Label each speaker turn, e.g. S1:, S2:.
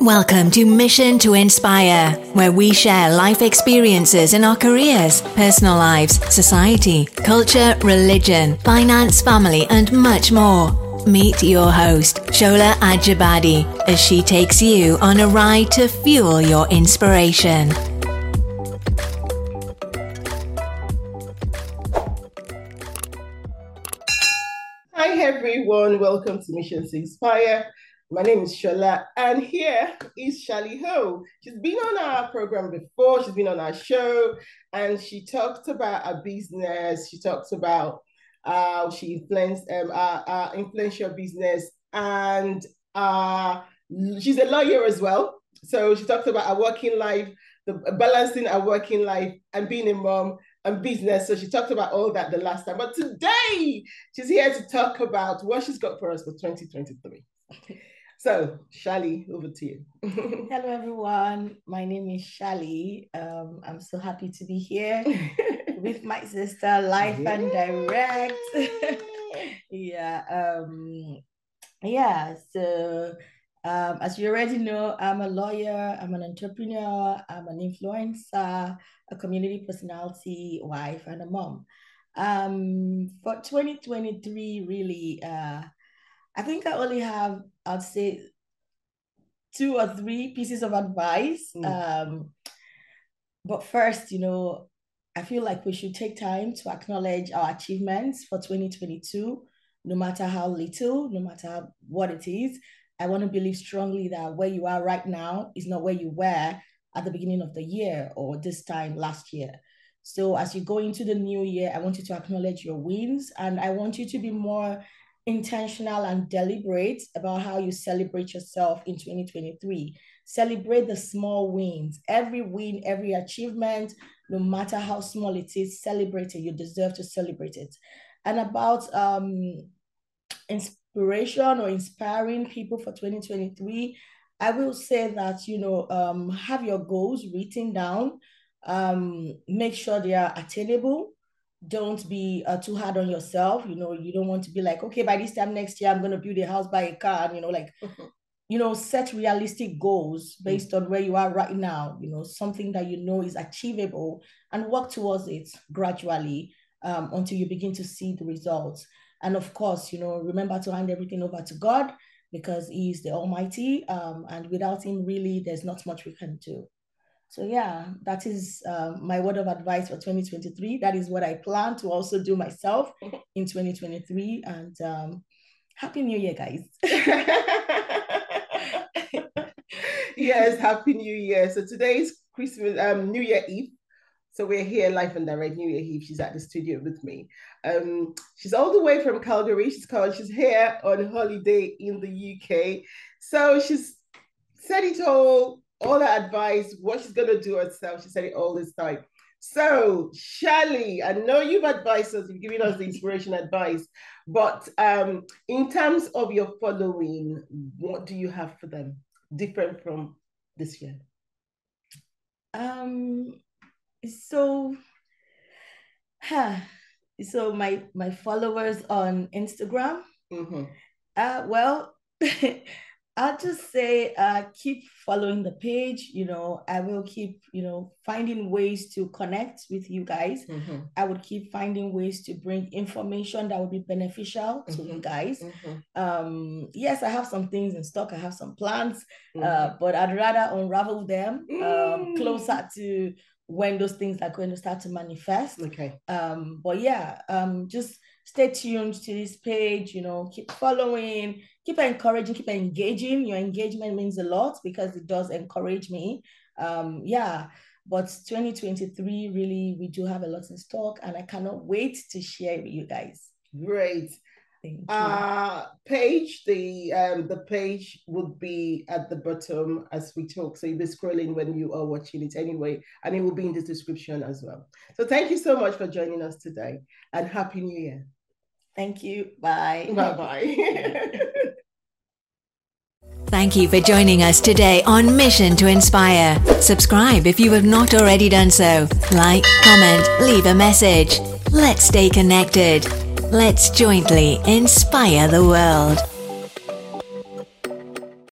S1: Welcome to Mission to Inspire, where we share life experiences in our careers, personal lives, society, culture, religion, finance, family, and much more. Meet your host, Shola Ajibade, as she takes you on a ride to fuel your inspiration.
S2: Hi, everyone. Welcome to Mission to Inspire. My name is Shola, and here is Shally O. She's been on our program before, she's been on our show, and she talked about her business. She talks about how she influenced um, our, our influential business, and uh, she's a lawyer as well. So she talked about her working life, the balancing her working life, and being a mom and business. So she talked about all that the last time. But today, she's here to talk about what she's got for us for 2023. So, Shally, over to you.
S3: Hello, everyone. My name is Shally. Um, I'm so happy to be here with my sister, live yeah. and direct. yeah. Um, yeah. So, um, as you already know, I'm a lawyer, I'm an entrepreneur, I'm an influencer, a community personality, wife, and a mom. Um, for 2023, really, uh, I think I only have, I'd say, two or three pieces of advice. Mm. Um, but first, you know, I feel like we should take time to acknowledge our achievements for 2022, no matter how little, no matter what it is. I want to believe strongly that where you are right now is not where you were at the beginning of the year or this time last year. So as you go into the new year, I want you to acknowledge your wins and I want you to be more intentional and deliberate about how you celebrate yourself in 2023. Celebrate the small wins. Every win, every achievement, no matter how small it is, celebrate it. You deserve to celebrate it. And about um, inspiration or inspiring people for 2023, I will say that, you know, um, have your goals written down. Um, make sure they are attainable don't be uh, too hard on yourself. You know, you don't want to be like, okay, by this time next year, I'm going to build a house, buy a car, and, you know, like, mm-hmm. you know, set realistic goals based mm-hmm. on where you are right now, you know, something that you know is achievable and work towards it gradually um, until you begin to see the results. And of course, you know, remember to hand everything over to God because He is the Almighty. Um, and without Him, really, there's not much we can do. So yeah, that is um, my word of advice for 2023. That is what I plan to also do myself in 2023. And um, happy New Year, guys.
S2: yes, happy New Year. So today is Christmas, um, New Year Eve. So we're here live and direct New Year Eve. She's at the studio with me. Um, she's all the way from Calgary. She's called. She's here on holiday in the UK. So she's said it all all the advice, what she's gonna do herself. She said it all this time. So, Shally, I know you've advised us, you've given us the inspiration advice, but um, in terms of your following, what do you have for them different from this year?
S3: Um, so, huh, so my my followers on Instagram. Mm-hmm. Uh, well, I'll just say uh, keep following the page. You know, I will keep, you know, finding ways to connect with you guys. Mm-hmm. I would keep finding ways to bring information that would be beneficial to mm-hmm. you guys. Mm-hmm. Um, yes, I have some things in stock. I have some plans, uh, mm-hmm. but I'd rather unravel them um, mm. closer to when those things are going to start to manifest.
S2: Okay.
S3: Um, but yeah, um, just stay tuned to this page. You know, keep following keep encouraging, keep engaging. Your engagement means a lot because it does encourage me. Um, yeah, but 2023 really we do have a lot in stock, and I cannot wait to share with you guys.
S2: Great. Uh page the um the page would be at the bottom as we talk so you'll be scrolling when you are watching it anyway and it will be in the description as well so thank you so much for joining us today and happy new year
S3: thank you bye
S2: bye bye
S1: Thank you for joining us today on Mission to Inspire. Subscribe if you have not already done so. Like, comment, leave a message. Let's stay connected. Let's jointly inspire the world.